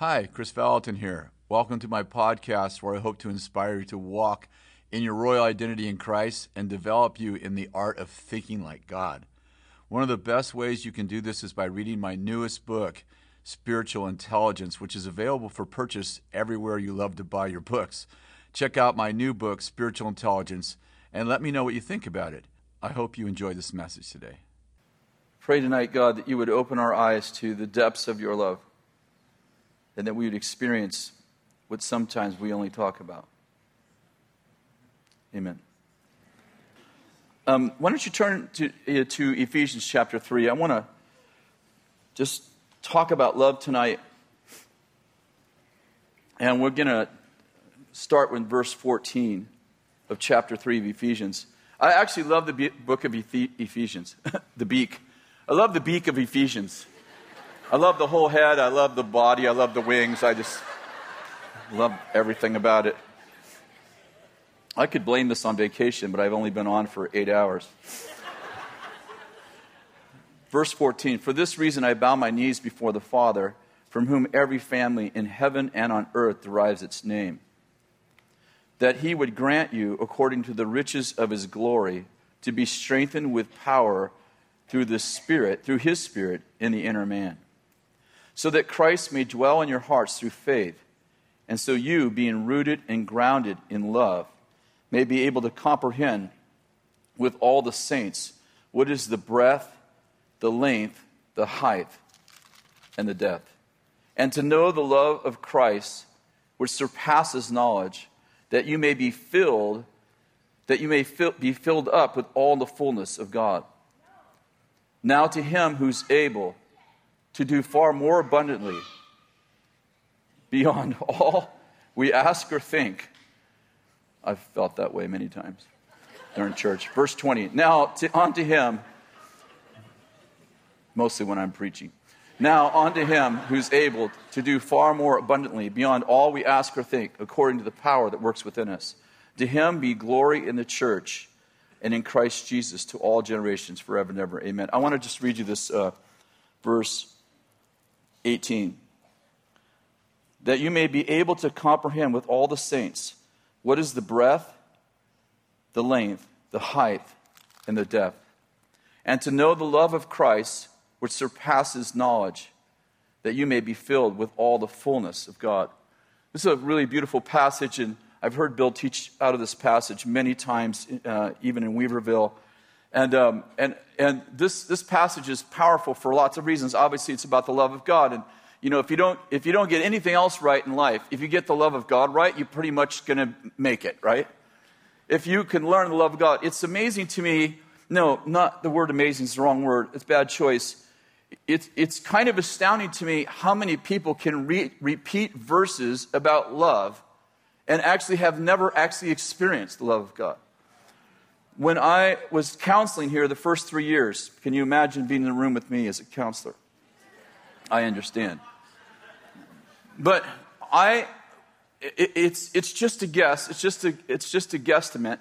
Hi, Kris Vallotton here. Welcome to my podcast where I hope to inspire you to walk in your royal identity in Christ and develop you in the art of thinking like God. One of the best ways you can do this is by reading my newest book, Spiritual Intelligence, which is available for purchase everywhere you love to buy your books. Check out my new book, Spiritual Intelligence, and let me know what you think about it. I hope you enjoy this message today. Pray tonight, God, that you would open our eyes to the depths of your love and that we would experience what sometimes we only talk about. Amen. Um, why don't you turn to, uh, to Ephesians chapter 3? I want to just talk about love tonight. And we're going to start with verse 14 of chapter 3 of Ephesians. I actually love the book of Ephesians, the beak. I love the beak of Ephesians. I love the whole head. I love the body. I love the wings. I just love everything about it. I could blame this on vacation, but I've only been on for eight hours. Verse 14 For this reason I bow my knees before the Father, from whom every family in heaven and on earth derives its name that he would grant you, according to the riches of his glory, to be strengthened with power through the Spirit, through his Spirit in the inner man, so that Christ may dwell in your hearts through faith, and so you, being rooted and grounded in love, may be able to comprehend with all the saints what is the breadth, the length, the height, and the depth, and to know the love of Christ, which surpasses knowledge that you may be filled, that you may fill, be filled up with all the fullness of God. Now to him who's able to do far more abundantly beyond all we ask or think. I've felt that way many times during church. Verse 20. Now to, on to him, mostly when I'm preaching. Now, on to him who's able to do far more abundantly beyond all we ask or think, according to the power that works within us. To him be glory in the church and in Christ Jesus to all generations forever and ever. Amen. I want to just read you this uh, verse 18. That you may be able to comprehend with all the saints what is the breadth, the length, the height, and the depth, and to know the love of Christ which surpasses knowledge, that you may be filled with all the fullness of God. This is a really beautiful passage, and I've heard Bill teach out of this passage many times, uh, even in Weaverville. And, um, and, and this, this passage is powerful for lots of reasons. Obviously, it's about the love of God. And, you know, if you don't, if you don't get anything else right in life, if you get the love of God right, you're pretty much going to make it, right? If you can learn the love of God. It's amazing to me. No, not the word amazing is the wrong word. It's bad choice it's, it's kind of astounding to me how many people can re- repeat verses about love and actually have never actually experienced the love of God. When I was counseling here the first three years, can you imagine being in the room with me as a counselor? I understand. But I, it, it's, it's just a guess, it's just a, it's just a guesstimate.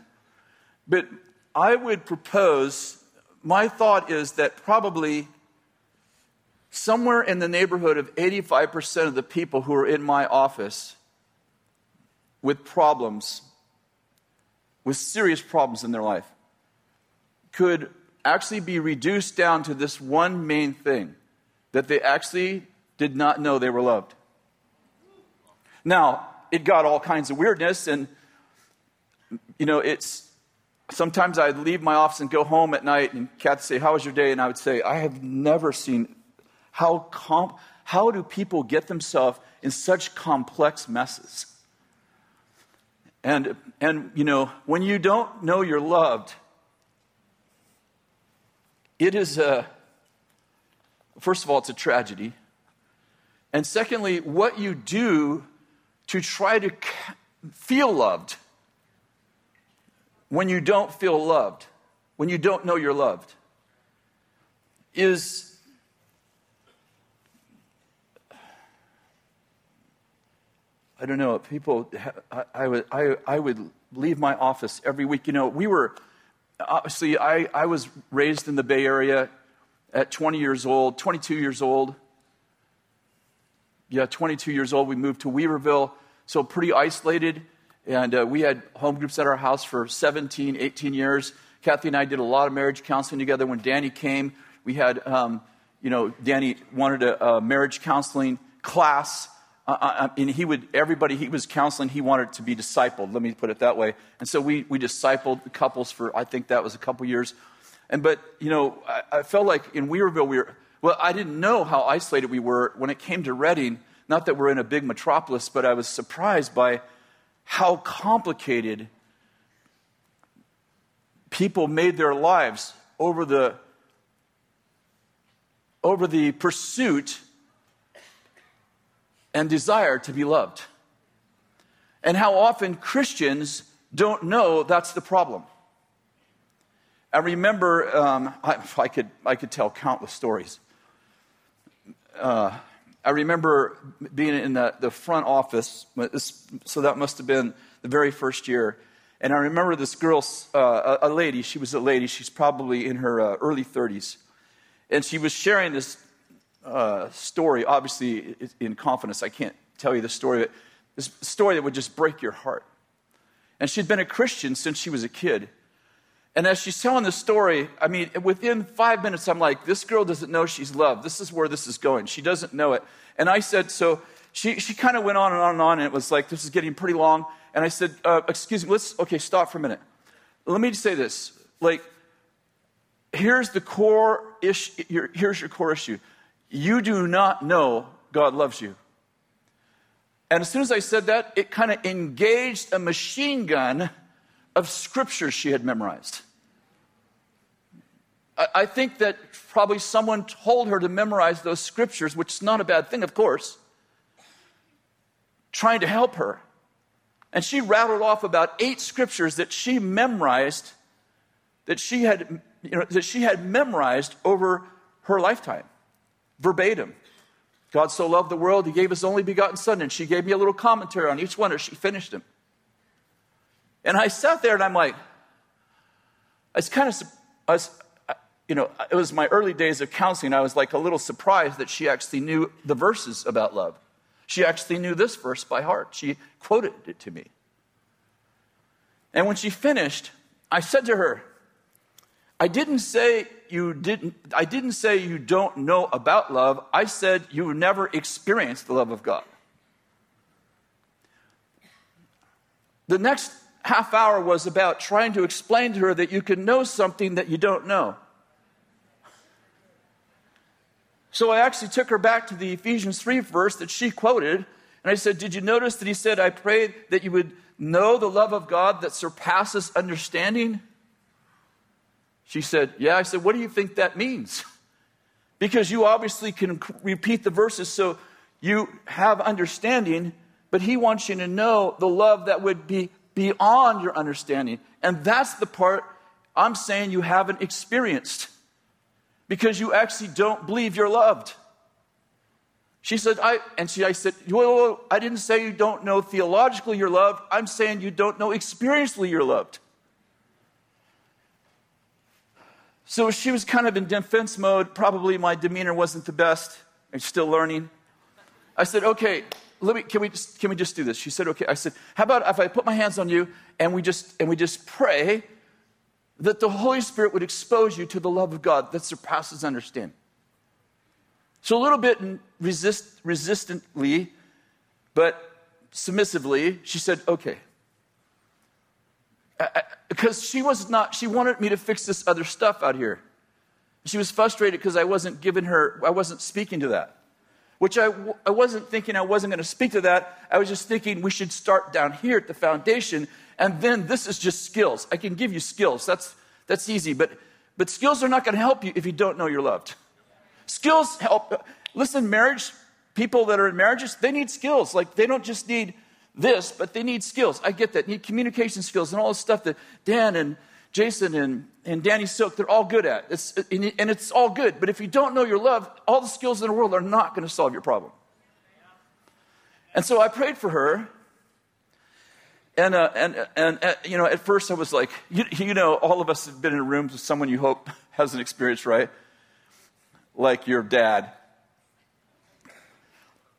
But I would propose, my thought is that probably somewhere in the neighborhood of 85% of the people who are in my office with problems, with serious problems in their life, could actually be reduced down to this one main thing that they actually did not know they were loved. Now, it got all kinds of weirdness, and you know, it's sometimes I'd leave my office and go home at night, and Kat would say, How was your day? And I would say, I have never seen how, com- how do people get themselves in such complex messes? And, and, you know, when you don't know you're loved, it is a, first of all, it's a tragedy. And secondly, what you do to try to feel loved when you don't feel loved, when you don't know you're loved, is I don't know, people, I, I, would, I, I would leave my office every week. You know, we were, obviously, I, I was raised in the Bay Area at 20 years old, 22 years old. yeah, 22 years old, we moved to Weaverville, so pretty isolated. And uh, we had home groups at our house for 17, 18 years. Kathy and I did a lot of marriage counseling together. When Danny came, we had, um, you know, Danny wanted a, a marriage counseling class. Uh, and he would, everybody he was counseling, he wanted to be discipled. Let me put it that way. And so we, we discipled couples for, I think that was a couple years. And, but, you know, I, I felt like in Weaverville, we were, well, I didn't know how isolated we were when it came to Redding. Not that we're in a big metropolis, but I was surprised by how complicated people made their lives over the over the pursuit and desire to be loved. And how often Christians don't know that's the problem. I remember, um, I, I, could, I could tell countless stories. Uh, I remember being in the, the front office, so that must have been the very first year. And I remember this girl, uh, a, lady, she was a lady, she's probably in her uh, early 30s. And she was sharing this uh, story, obviously in confidence. I can't tell you the story, but this story that would just break your heart. And she'd been a Christian since she was a kid. And as she's telling the story, I mean, within five minutes, I'm like, this girl doesn't know she's loved. This is where this is going. She doesn't know it. And I said, so she, she kind of went on and on and on, and it was like, this is getting pretty long. And I said, uh, excuse me, let's, okay, stop for a minute. Let me just say this. Like, here's the core issue, here's your core issue. You do not know God loves you. And as soon as I said that, it kind of engaged a machine gun of scripture she had memorized. I think that probably someone told her to memorize those scriptures, which is not a bad thing, of course, trying to help her. And she rattled off about eight scriptures that she memorized, that she had, you know, that she had memorized over her lifetime, verbatim. God so loved the world, he gave his only begotten son, and she gave me a little commentary on each one as she finished them. And I sat there and I'm like, I was kind of, I was, you know, it was my early days of counseling. I was like a little surprised that she actually knew the verses about love. She actually knew this verse by heart. She quoted it to me. And when she finished, I said to her, I didn't say you didn't I didn't say you don't know about love. I said you never experienced the love of God. The next half hour was about trying to explain to her that you can know something that you don't know. So I actually took her back to the Ephesians 3 verse that she quoted, and I said, Did you notice that he said, I prayed that you would know the love of God that surpasses understanding? She said, Yeah. I said, What do you think that means? Because you obviously can repeat the verses so you have understanding, but he wants you to know the love that would be beyond your understanding. And that's the part I'm saying you haven't experienced because you actually don't believe you're loved. She said, I, and she, I said, well, I didn't say you don't know theologically you're loved. I'm saying you don't know experientially you're loved. So she was kind of in defense mode. Probably my demeanor wasn't the best. I'm still learning. I said, okay, let me, can we just, can we just do this? She said, okay. I said, how about if I put my hands on you and we just, and we just pray that the Holy Spirit would expose you to the love of God that surpasses understanding. So a little bit resist, resistantly, but submissively, she said, okay. Because she was not, she wanted me to fix this other stuff out here. She was frustrated because I wasn't giving her, I wasn't speaking to that. Which I, I wasn't thinking I wasn't going to speak to that. I was just thinking we should start down here at the foundation and then this is just skills. I can give you skills. That's, that's easy. But, but skills are not going to help you if you don't know you're loved. Skills help. Listen, marriage, people that are in marriages, they need skills. Like they don't just need this, but they need skills. I get that. Need communication skills and all the stuff that Dan and Jason and, and Danny Silk, they're all good at. It's, and it's all good. But if you don't know your love, all the skills in the world are not going to solve your problem. And so I prayed for her and, uh, and, and uh, you know, at first I was like, you, you, know, all of us have been in rooms with someone you hope has an experience, right? Like your dad.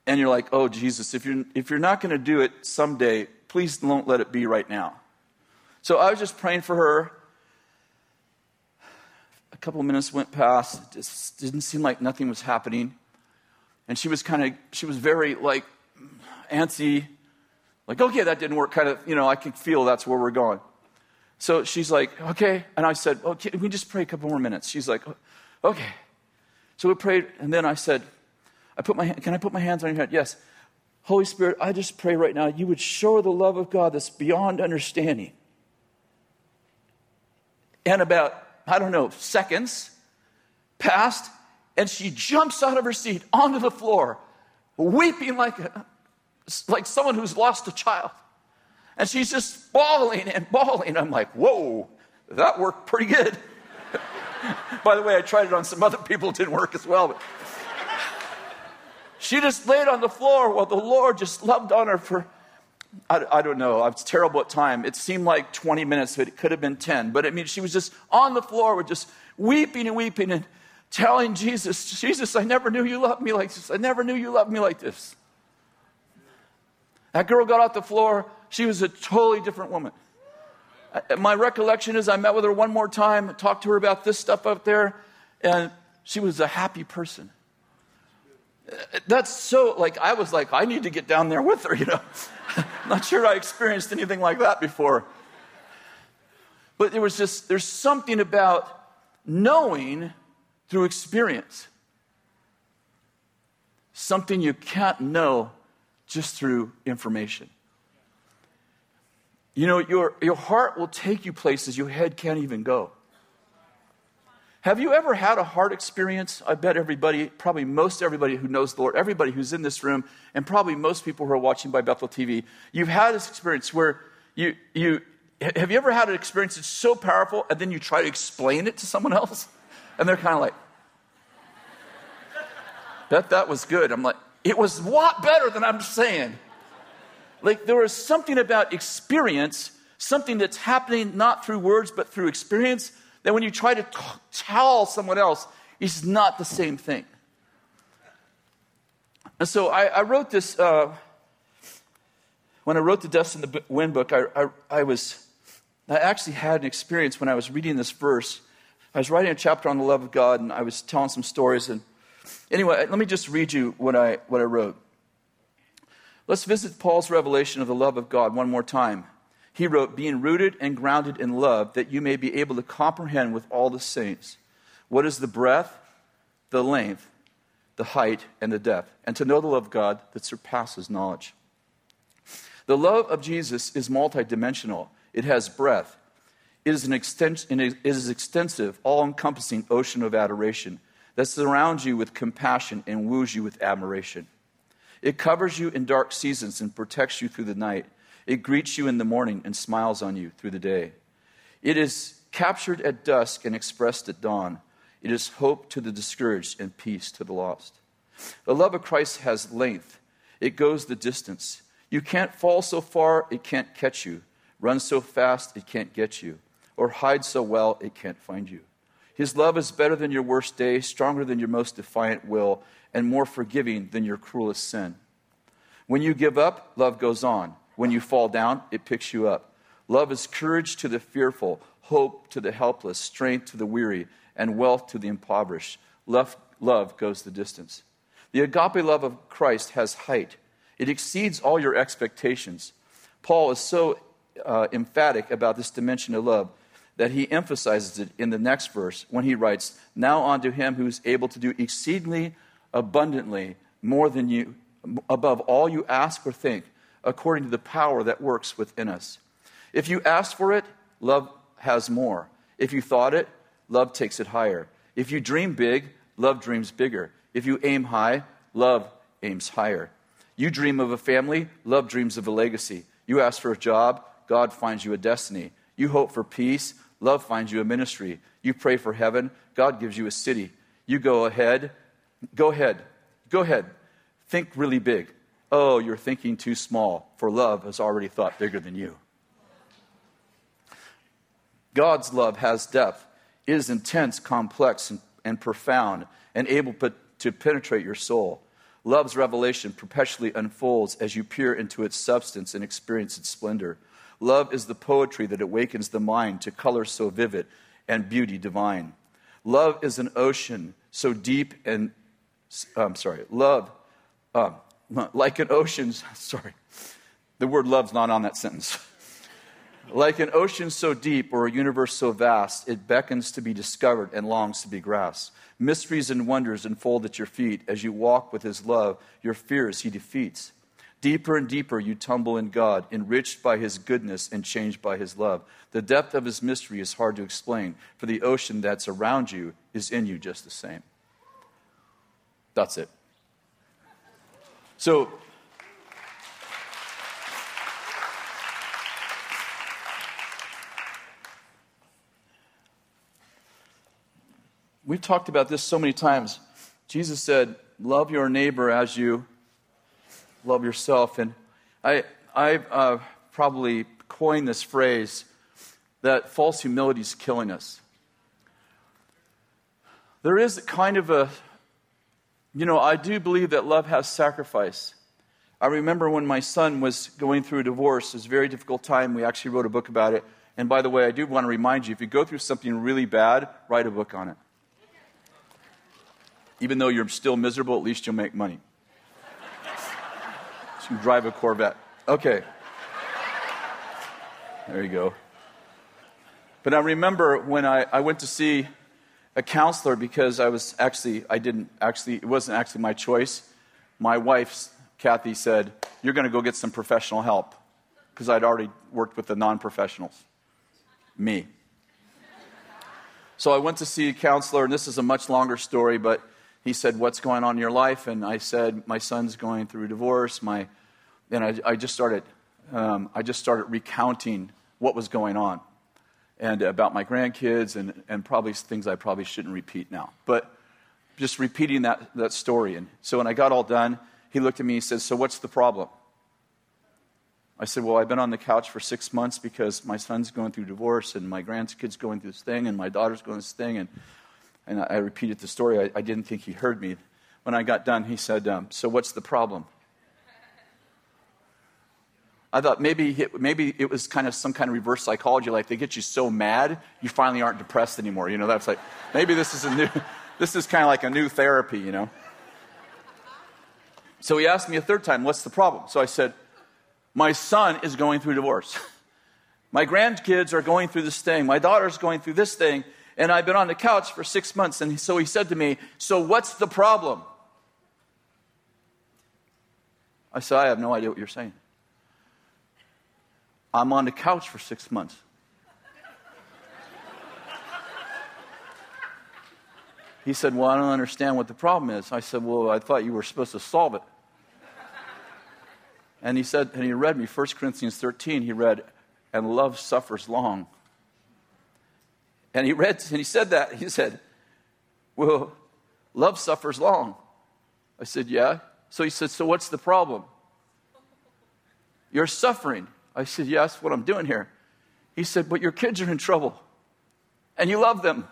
And you're like, oh, Jesus, if you're, if you're not going to do it someday, please don't let it be right now. So I was just praying for her. A couple of minutes went past. It just didn't seem like nothing was happening. And she was kind of, she was very like antsy. Like, okay, that didn't work. Kind of, you know, I could feel that's where we're going. So she's like, okay. And I said, okay, we just pray a couple more minutes. She's like, okay. So we prayed. And then I said, I put my, can I put my hands on your head? Yes. Holy Spirit, I just pray right now you would show the love of God that's beyond understanding. And about, I don't know, seconds passed, and she jumps out of her seat onto the floor, weeping like, a, like someone who's lost a child. And she's just bawling and bawling. I'm like, whoa, that worked pretty good. By the way, I tried it on some other people, it didn't work as well. But she just laid on the floor while the Lord just loved on her for, I, I, don't know, I was terrible at time. It seemed like 20 minutes, but it could have been 10. But I mean, she was just on the floor with just weeping and weeping and telling Jesus, Jesus, I never knew you loved me like this. I never knew you loved me like this. That girl got off the floor. She was a totally different woman. My recollection is I met with her one more time, talked to her about this stuff up there, and she was a happy person that's so like i was like i need to get down there with her you know? Not sure i experienced anything like that before. But there was just there's something about knowing through experience. Something you can't know just through information. You know your, your heart will take you places your head can't even go have you ever had a hard experience? I bet everybody, probably most everybody who knows the Lord, everybody who's in this room, and probably most people who are watching by Bethel TV, you've had this experience where you, you have you ever had an experience that's so powerful and then you try to explain it to someone else? And they're kind of like, bet that was good. I'm like, it was a lot better than I'm saying. Like there was something about experience, something that's happening not through words but through experience that when you try to t- tell someone else, it's not the same thing. And so I, I wrote this, uh, when I wrote the Dust in the Wind book, I, I, I, was, I actually had an experience when I was reading this verse. I was writing a chapter on the love of God, and I was telling some stories. And anyway, let me just read you what I, what I wrote. Let's visit Paul's revelation of the love of God one more time. He wrote, Being rooted and grounded in love, that you may be able to comprehend with all the saints what is the breadth, the length, the height, and the depth, and to know the love of God that surpasses knowledge. The love of Jesus is multidimensional, it has breadth. It is an it is extensive, all encompassing ocean of adoration that surrounds you with compassion and woos you with admiration. It covers you in dark seasons and protects you through the night. It greets you in the morning and smiles on you through the day. It is captured at dusk and expressed at dawn. It is hope to the discouraged and peace to the lost. The love of Christ has length, it goes the distance. You can't fall so far, it can't catch you. Run so fast, it can't get you. Or hide so well, it can't find you. His love is better than your worst day, stronger than your most defiant will, and more forgiving than your cruelest sin. When you give up, love goes on. When you fall down, it picks you up. Love is courage to the fearful, hope to the helpless, strength to the weary, and wealth to the impoverished. Love, love goes the distance. The agape love of Christ has height, it exceeds all your expectations. Paul is so uh, emphatic about this dimension of love that he emphasizes it in the next verse when he writes, Now unto him who is able to do exceedingly abundantly more than you, above all you ask or think according to the power that works within us. If you ask for it, love has more. If you thought it, love takes it higher. If you dream big, love dreams bigger. If you aim high, love aims higher. You dream of a family, love dreams of a legacy. You ask for a job, God finds you a destiny. You hope for peace, love finds you a ministry. You pray for heaven, God gives you a city. You go ahead, go ahead, go ahead. Think really big. Oh, you're thinking too small, for love has already thought bigger than you. God's love has depth. It is intense, complex, and, and profound, and able to penetrate your soul. Love's revelation perpetually unfolds as you peer into its substance and experience its splendor. Love is the poetry that awakens the mind to color so vivid and beauty divine. Love is an ocean so deep and, I'm sorry, love, um, like an ocean, sorry, the word love's not on that sentence. like an ocean so deep or a universe so vast, it beckons to be discovered and longs to be grasped. Mysteries and wonders unfold at your feet as you walk with his love. Your fears he defeats. Deeper and deeper you tumble in God, enriched by his goodness and changed by his love. The depth of his mystery is hard to explain, for the ocean that's around you is in you just the same. That's it. So, we've talked about this so many times. Jesus said, Love your neighbor as you love yourself. And I, I've uh, probably coined this phrase that false humility is killing us. There is kind of a, you know, I do believe that love has sacrifice. I remember when my son was going through a divorce, it was a very difficult time. We actually wrote a book about it. And by the way, I do want to remind you if you go through something really bad, write a book on it. Even though you're still miserable, at least you'll make money. so you drive a Corvette. Okay. There you go. But I remember when I, I went to see a counselor because I was actually, I didn't actually, it wasn't actually my choice. My wife, Kathy, said, You're going to go get some professional help because I'd already worked with the non professionals. Me. So I went to see a counselor, and this is a much longer story, but he said, What's going on in your life? And I said, My son's going through divorce. My, and I, I just started, um, I just started recounting what was going on and about my grandkids and, and probably things I probably shouldn't repeat now. But just repeating that, that story. And so when I got all done, he looked at me and said, So what's the problem? I said, Well, I've been on the couch for six months because my son's going through divorce and my grandkid's going through this thing and my daughter's going through this thing. And and I repeated the story. I, I didn't think he heard me. When I got done, he said, um, So what's the problem? I thought maybe, he, maybe it was kind of some kind of reverse psychology, like they get you so mad, you finally aren't depressed anymore. You know, that's like, maybe this is a new, this is kind of like a new therapy, you know? So he asked me a third time, What's the problem? So I said, My son is going through divorce. My grandkids are going through this thing. My daughter's going through this thing and I've been on the couch for six months. And so he said to me, So what's the problem? I said, I have no idea what you're saying. I'm on the couch for six months. He said, Well, I don't understand what the problem is. I said, Well, I thought you were supposed to solve it. And he said, and he read me 1 Corinthians 13. He read, And love suffers long. And he read, and he said that. He said, Well, love suffers long. I said, Yeah. So he said, So what's the problem? You're suffering. I said, that's what I'm doing here. He said, But your kids are in trouble and you love them.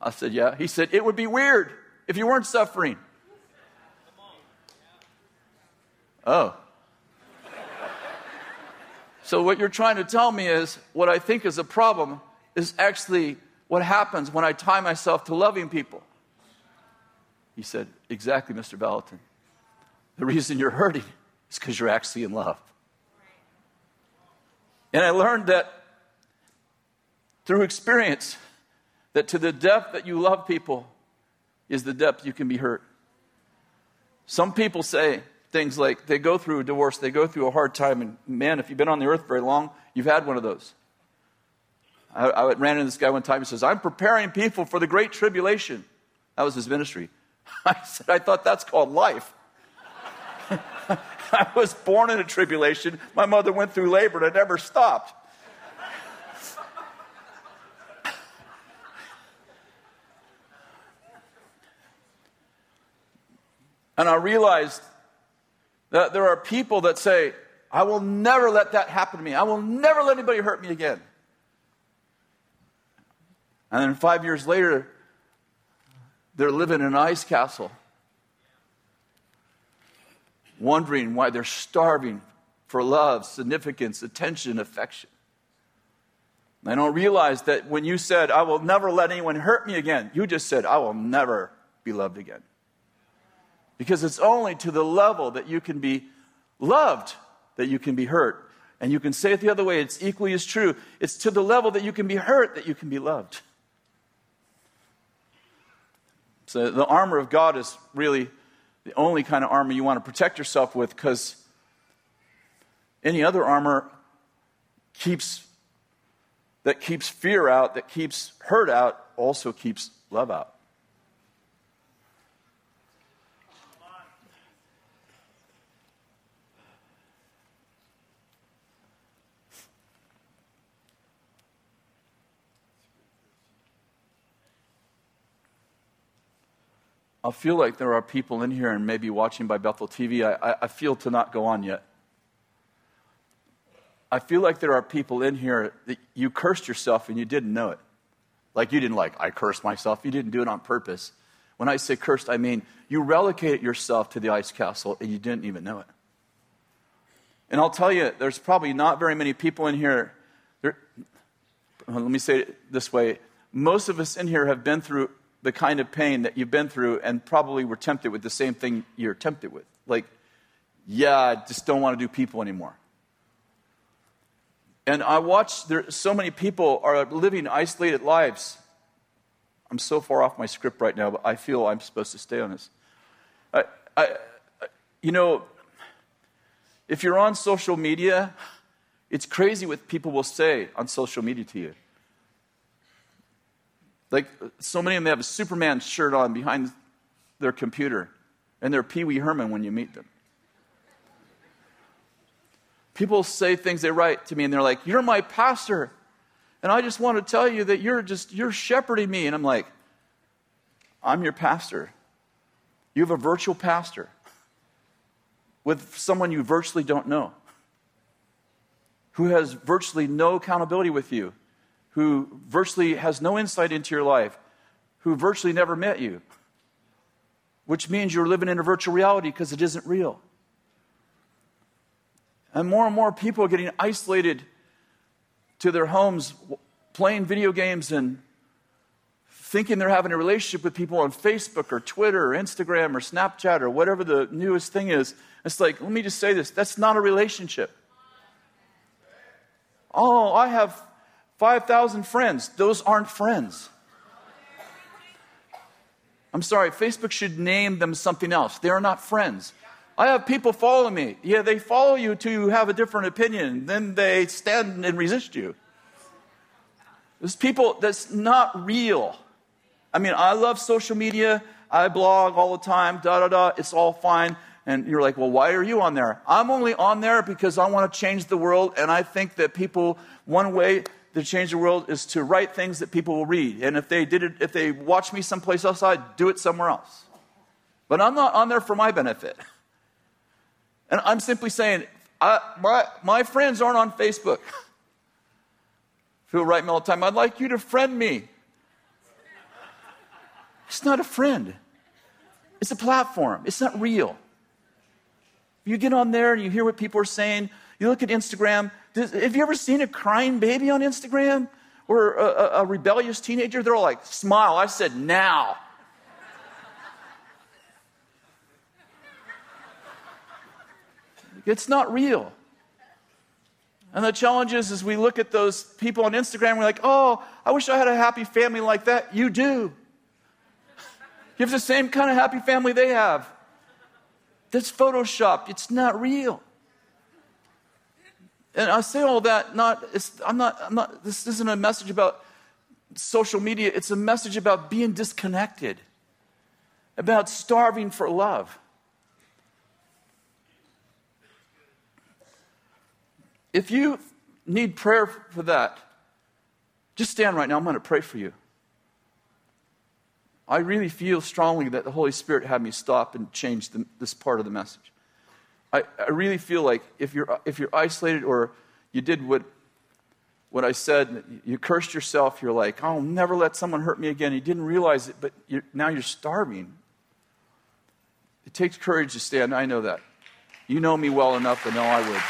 I said, Yeah. He said, It would be weird if you weren't suffering. Oh. So, what you're trying to tell me is what I think is a problem is actually what happens when I tie myself to loving people. He said, Exactly, Mr. Vallotton. The reason you're hurting is because you're actually in love. And I learned that through experience that to the depth that you love people is the depth you can be hurt. Some people say things like they go through a divorce, they go through a hard time, and man, if you've been on the earth very long, you've had one of those. I, I ran into this guy one time. He says, I'm preparing people for the great tribulation. That was his ministry. I said, I thought that's called life. I was born in a tribulation. My mother went through labor and it never stopped. And I realized that there are people that say, I will never let that happen to me. I will never let anybody hurt me again. And then five years later, they're living in an ice castle wondering why they're starving for love, significance, attention, affection. They don't realize that when you said, I will never let anyone hurt me again, you just said, I will never be loved again. Because it's only to the level that you can be loved that you can be hurt. And you can say it the other way, it's equally as true. It's to the level that you can be hurt that you can be loved. So the armor of God is really the only kind of armor you want to protect yourself with because any other armor keeps that keeps fear out, that keeps hurt out, also keeps love out. I feel like there are people in here and maybe watching by Bethel TV. I, I, feel to not go on yet. I feel like there are people in here that you cursed yourself and you didn't know it. Like you didn't like, I cursed myself. You didn't do it on purpose. When I say cursed, I mean you relocated yourself to the ice castle and you didn't even know it. And I'll tell you, there's probably not very many people in here. There, let me say it this way most of us in here have been through the kind of pain that you've been through and probably were tempted with the same thing you're tempted with. Like, yeah, I just don't want to do people anymore. And I watch there so many people are living isolated lives. I'm so far off my script right now, but I feel I'm supposed to stay on this. I, I, you know, if you're on social media, it's crazy what people will say on social media to you. Like, so many of them have a Superman shirt on behind their computer, and they're Pee Wee Herman when you meet them. People say things they write to me, and they're like, You're my pastor. And I just want to tell you that you're just, you're shepherding me. And I'm like, I'm your pastor. You have a virtual pastor with someone you virtually don't know, who has virtually no accountability with you who virtually has no insight into your life, who virtually never met you, which means you're living in a virtual reality because it isn't real. And more and more people are getting isolated to their homes, playing video games and thinking they're having a relationship with people on Facebook or Twitter or Instagram or Snapchat or whatever the newest thing is. It's like, let me just say this that's not a relationship. Oh, I have 5,000 friends. Those aren't friends. I'm sorry, Facebook should name them something else. They are not friends. I have people follow me. Yeah, they follow you to have a different opinion. Then they stand and resist you. There's people that's not real. I mean, I love social media. I blog all the time, da da da. It's all fine. And you're like, well, why are you on there? I'm only on there because I want to change the world. And I think that people, one way to change the world is to write things that people will read. And if they did it, if they watch me someplace else, I'd do it somewhere else. But I'm not on there for my benefit. And I'm simply saying, I, my, my friends aren't on Facebook. Who write me all the time, I'd like you to friend me. It's not a friend. It's a platform. It's not real. You get on there and you hear what people are saying. You look at Instagram, does, have you ever seen a crying baby on Instagram or a, a, rebellious teenager? They're all like, smile. I said, now. It's not real. And the challenge is, as we look at those people on Instagram, we're like, oh, I wish I had a happy family like that. You do. You have the same kind of happy family they have. That's photoshopped, it's not real. And I say all that not, I'm not, I'm not, this isn't a message about social media, it's a message about being disconnected, about starving for love. If you need prayer for that, just stand right now. I'm going to pray for you. I really feel strongly that the Holy Spirit had me stop and change the, this part of the message. I, I really feel like if you're, if you're isolated or you did what, what I said, you cursed yourself, you're like, I'll never let someone hurt me again. You didn't realize it, but you're, now you're starving. It takes courage to stand. I know that. You know me well enough to know I would.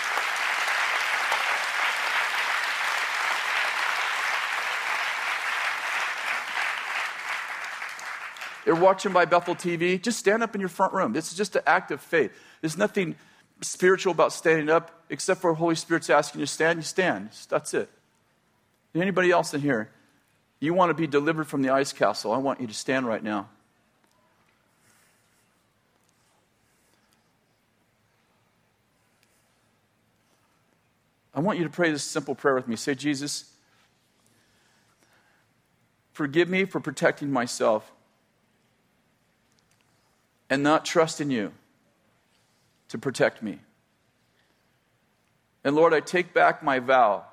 You're watching by Bethel TV, just stand up in your front room. This is just an act of faith. There's nothing spiritual about standing up except for Holy Spirit's asking you to stand, you stand. That's it. Anybody else in here? You want to be delivered from the ice castle? I want you to stand right now. I want you to pray this simple prayer with me. Say, Jesus, forgive me for protecting myself and not trusting you to protect me. And Lord, I take back my vow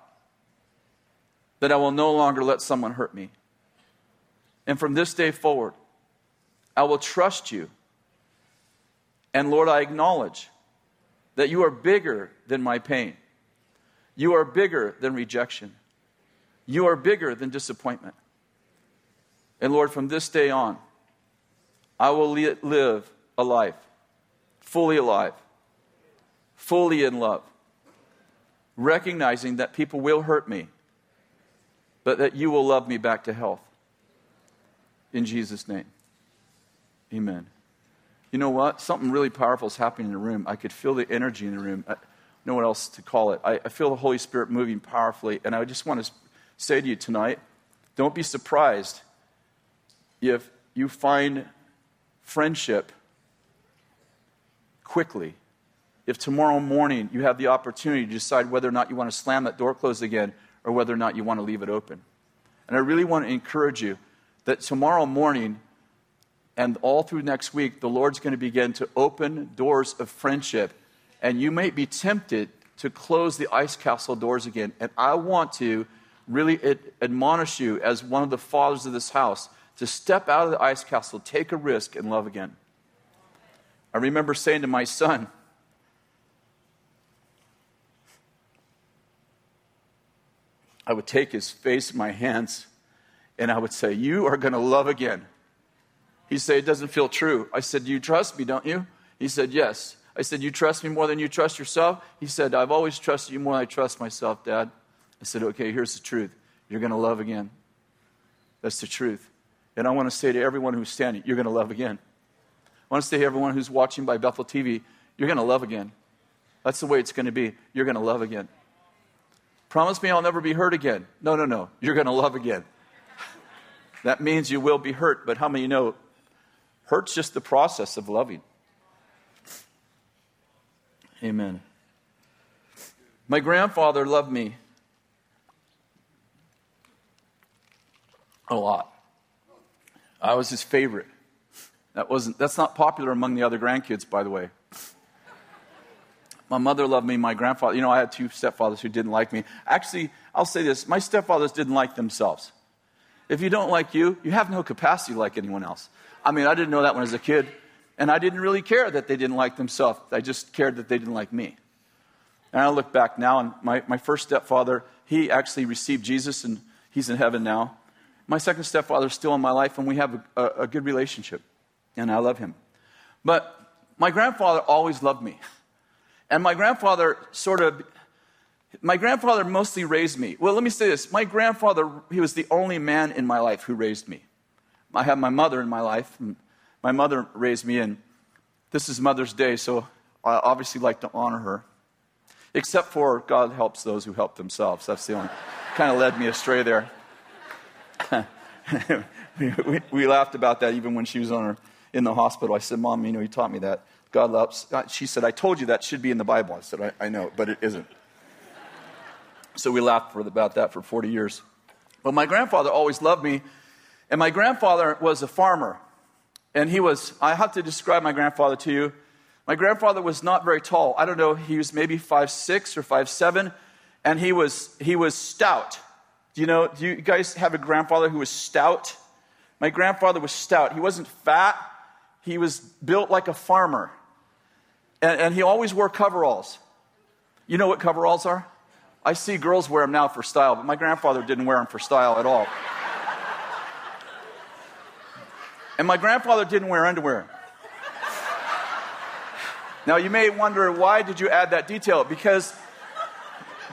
that I will no longer let someone hurt me. And from this day forward, I will trust you. And Lord, I acknowledge that you are bigger than my pain. You are bigger than rejection. You are bigger than disappointment. And Lord, from this day on, I will live a life fully alive, fully in love, recognizing that people will hurt me, but that you will love me back to health. In Jesus' name. Amen. You know what? Something really powerful is happening in the room. I could feel the energy in the room. I, no one else to call it. I, I feel the Holy Spirit moving powerfully. And I just want to say to you tonight don't be surprised if you find friendship quickly. If tomorrow morning you have the opportunity to decide whether or not you want to slam that door closed again or whether or not you want to leave it open. And I really want to encourage you that tomorrow morning and all through next week, the Lord's going to begin to open doors of friendship. And you may be tempted to close the ice castle doors again. And I want to really admonish you as one of the fathers of this house to step out of the ice castle, take a risk, and love again. I remember saying to my son, I would take his face in my hands and I would say, You are going to love again. He'd say, It doesn't feel true. I said, You trust me, don't you? He said, Yes. I said, You trust me more than you trust yourself? He said, I've always trusted you more than I trust myself, Dad. I said, Okay, here's the truth. You're going to love again. That's the truth. And I want to say to everyone who's standing, you're going to love again. I want to say to everyone who's watching by Bethel TV, you're going to love again. That's the way it's going to be. You're going to love again. Promise me I'll never be hurt again. No, no, no. You're going to love again. that means you will be hurt, but how many know hurt's just the process of loving? Amen. My grandfather loved me a lot. I was his favorite. That wasn't, that's not popular among the other grandkids, by the way. My mother loved me, my grandfather, you know, I had two stepfathers who didn't like me. Actually, I'll say this my stepfathers didn't like themselves. If you don't like you, you have no capacity to like anyone else. I mean, I didn't know that when I was a kid, and I didn't really care that they didn't like themselves. I just cared that they didn't like me. And I look back now, and my, my first stepfather, he actually received Jesus, and he's in heaven now. My second stepfather is still in my life, and we have a, a, a good relationship, and I love him. But my grandfather always loved me. And my grandfather sort of, my grandfather mostly raised me. Well, let me say this. My grandfather, he was the only man in my life who raised me. I have my mother in my life. and My mother raised me, and this is Mother's Day, so I obviously like to honor her. Except for God helps those who help themselves. That's the only, kind of led me astray there. we, we, laughed about that even when she was on her, in the hospital. I said, Mom, you know, you taught me that. God loves. She said, I told you that should be in the Bible. I said, I, I know, but it isn't. So we laughed for, about that for 40 years. But my grandfather always loved me, and my grandfather was a farmer. And he was, I have to describe my grandfather to you. My grandfather was not very tall. I don't know, he was maybe five six or five seven, and he was, he was stout. Do you know, do you guys have a grandfather who was stout? My grandfather was stout. He wasn't fat, he was built like a farmer. And, and he always wore coveralls. You know what coveralls are? I see girls wear them now for style, but my grandfather didn't wear them for style at all. and my grandfather didn't wear underwear. Now, you may wonder why did you add that detail? Because,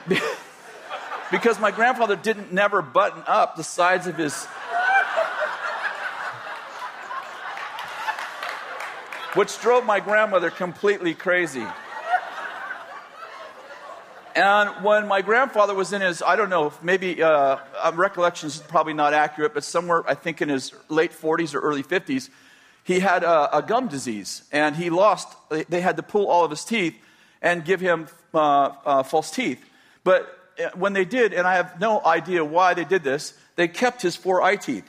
because my grandfather didn't never button up the sides of his. Which drove my grandmother completely crazy. And when my grandfather was in his, I don't know, maybe uh, recollection is probably not accurate, but somewhere I think in his late 40s or early 50s, he had a, a gum disease and he lost, they had to pull all of his teeth and give him uh, uh, false teeth. But uh, when they did, and I have no idea why they did this, they kept his four eye teeth.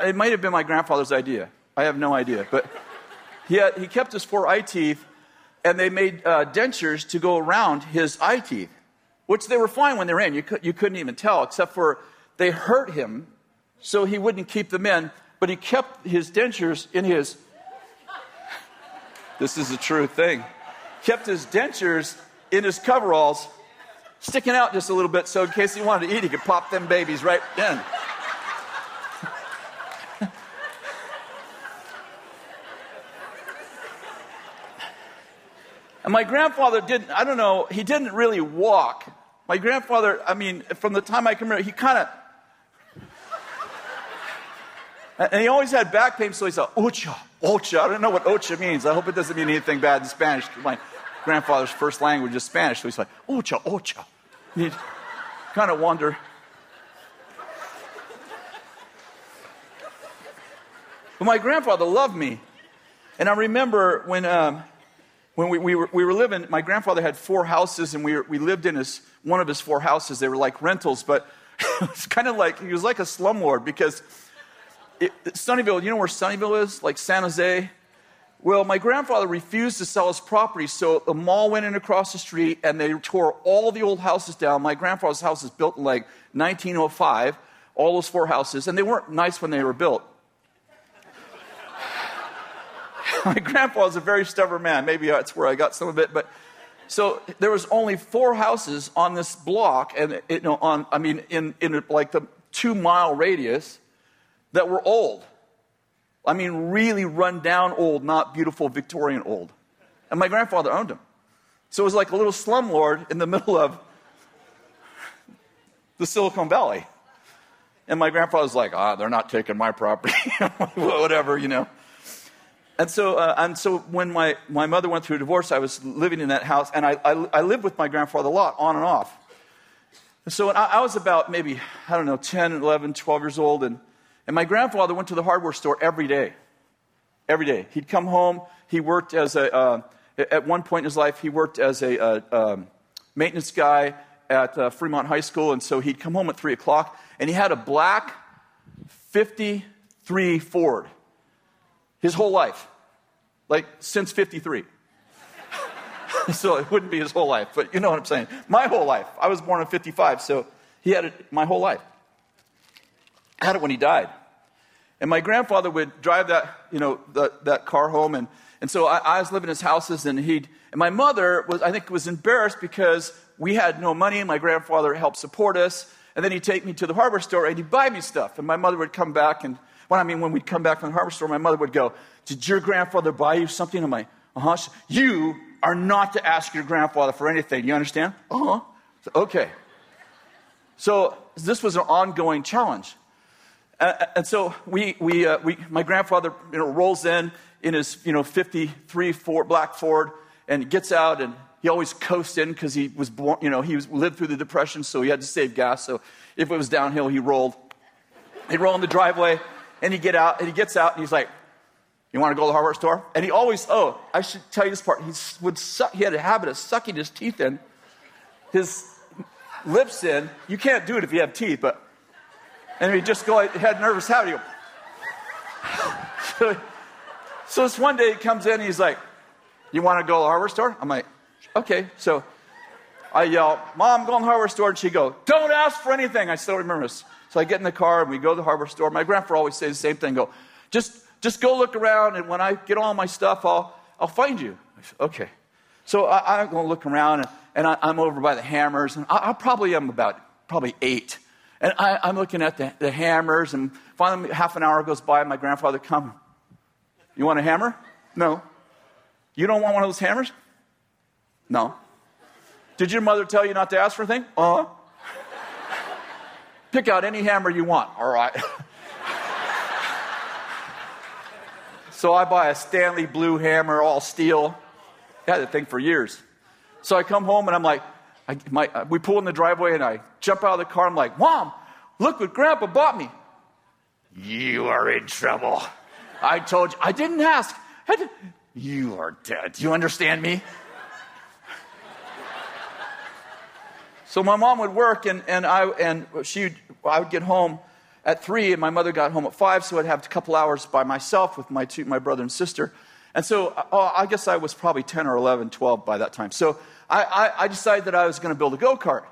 It might have been my grandfather's idea. I have no idea. But he, had, he kept his four eye teeth and they made uh, dentures to go around his eye teeth, which they were fine when they were in. You, you couldn't even tell, except for they hurt him, so he wouldn't keep them in, but he kept his dentures in his. This is a true thing. Kept his dentures in his coveralls, sticking out just a little bit, so in case he wanted to eat, he could pop them babies right in. And my grandfather didn't, I don't know, he didn't really walk. My grandfather, I mean, from the time I can remember, he kind of, and he always had back pain, so he said, Ocha, Ocha. I don't know what Ocha means. I hope it doesn't mean anything bad in Spanish. My grandfather's first language is Spanish, so he's like, Ocha, Ocha. He'd kind of wonder. But my grandfather loved me. And I remember when um, when we, we, were, we were living, my grandfather had four houses, and we, were, we lived in his, one of his four houses. They were like rentals, but it was kind of like, he was like a slumlord because it, Sunnyvale, you know where Sunnyvale is? Like San Jose? Well, my grandfather refused to sell his property, so a mall went in across the street and they tore all the old houses down. My grandfather's house was built in like 1905, all those four houses, and they weren't nice when they were built. my grandpa was a very stubborn man. Maybe that's where I got some of it. But so there was only four houses on this block, and it, you know, on I mean, in in like the two mile radius that were old. I mean, really run down old, not beautiful Victorian old. And my grandfather owned them. So it was like a little slumlord in the middle of the Silicon Valley. And my grandfather was like, ah, they're not taking my property. Whatever, you know. And so, uh, and so when my, my mother went through a divorce, I was living in that house, and I, I, I lived with my grandfather a lot, on and off. And so I, I, was about maybe, I don't know, 10, 11, 12 years old, and, and my grandfather went to the hardware store every day. Every day. He'd come home, he worked as a, uh, at one point in his life, he worked as a uh, um, maintenance guy at uh, Fremont High School, and so he'd come home at 3 o'clock, and he had a black 53 Ford his whole life, like since 53. so it wouldn't be his whole life, but you know what I'm saying. My whole life. I was born in 55, so he had it my whole life. Had it when he died. And my grandfather would drive that, you know, the, that car home. And, and so I, I, was living in his houses, and he'd, and my mother was, I think, was embarrassed because we had no money, and my grandfather helped support us. And then he'd take me to the hardware store and he'd buy me stuff. And my mother would come back and when I mean, when we'd come back from the hardware store, my mother would go, Did your grandfather buy you something? I'm like, Uh huh. You are not to ask your grandfather for anything. You understand? Uh huh. So, okay. So this was an ongoing challenge. Uh, and so we, we, uh, we, my grandfather you know, rolls in in his you know, 53 Ford, black Ford and gets out and he always coasts in because he was born, you know, he was, lived through the Depression, so he had to save gas. So if it was downhill, he rolled. He'd roll in the driveway and he get out and he gets out and he's like, "You want to go to the hardware store?" And he always, oh, I should tell you this part. He would suck, he had a habit of sucking his teeth in, his lips in. You can't do it if you have teeth, but and he just go, he had nervous habit. so, so this one day he comes in and he's like, "You want to go to the hardware store?" I'm like, "Okay." So I yell, "Mom, go to the hardware store," and she go, "Don't ask for anything." I still remember this. So I get in the car and we go to the hardware store. My grandfather always says the same thing go, just, just go look around, and when I get all my stuff, I'll, I'll find you. Said, okay. So I, am going to look around, and, and I, am over by the hammers, and I, I, probably am about probably eight. And I, am looking at the, the hammers, and finally, half an hour goes by, and my grandfather comes. You want a hammer? No. You don't want one of those hammers? No. Did your mother tell you not to ask for anything? Uh huh. Pick out any hammer you want. All right. so I buy a Stanley blue hammer, all steel. I had that thing for years. So I come home and I'm like, I, my, uh, we pull in the driveway and I jump out of the car. I'm like, Mom, look what Grandpa bought me. You are in trouble. I told you. I didn't ask. I did, you are dead. Do you understand me? So my mom would work, and, and, I, and she, I would get home at 3, and my mother got home at 5, so I'd have a couple hours by myself with my, two, my brother and sister. And so oh, I guess I was probably 10 or 11, 12 by that time. So I, I, I decided that I was going to build a go kart.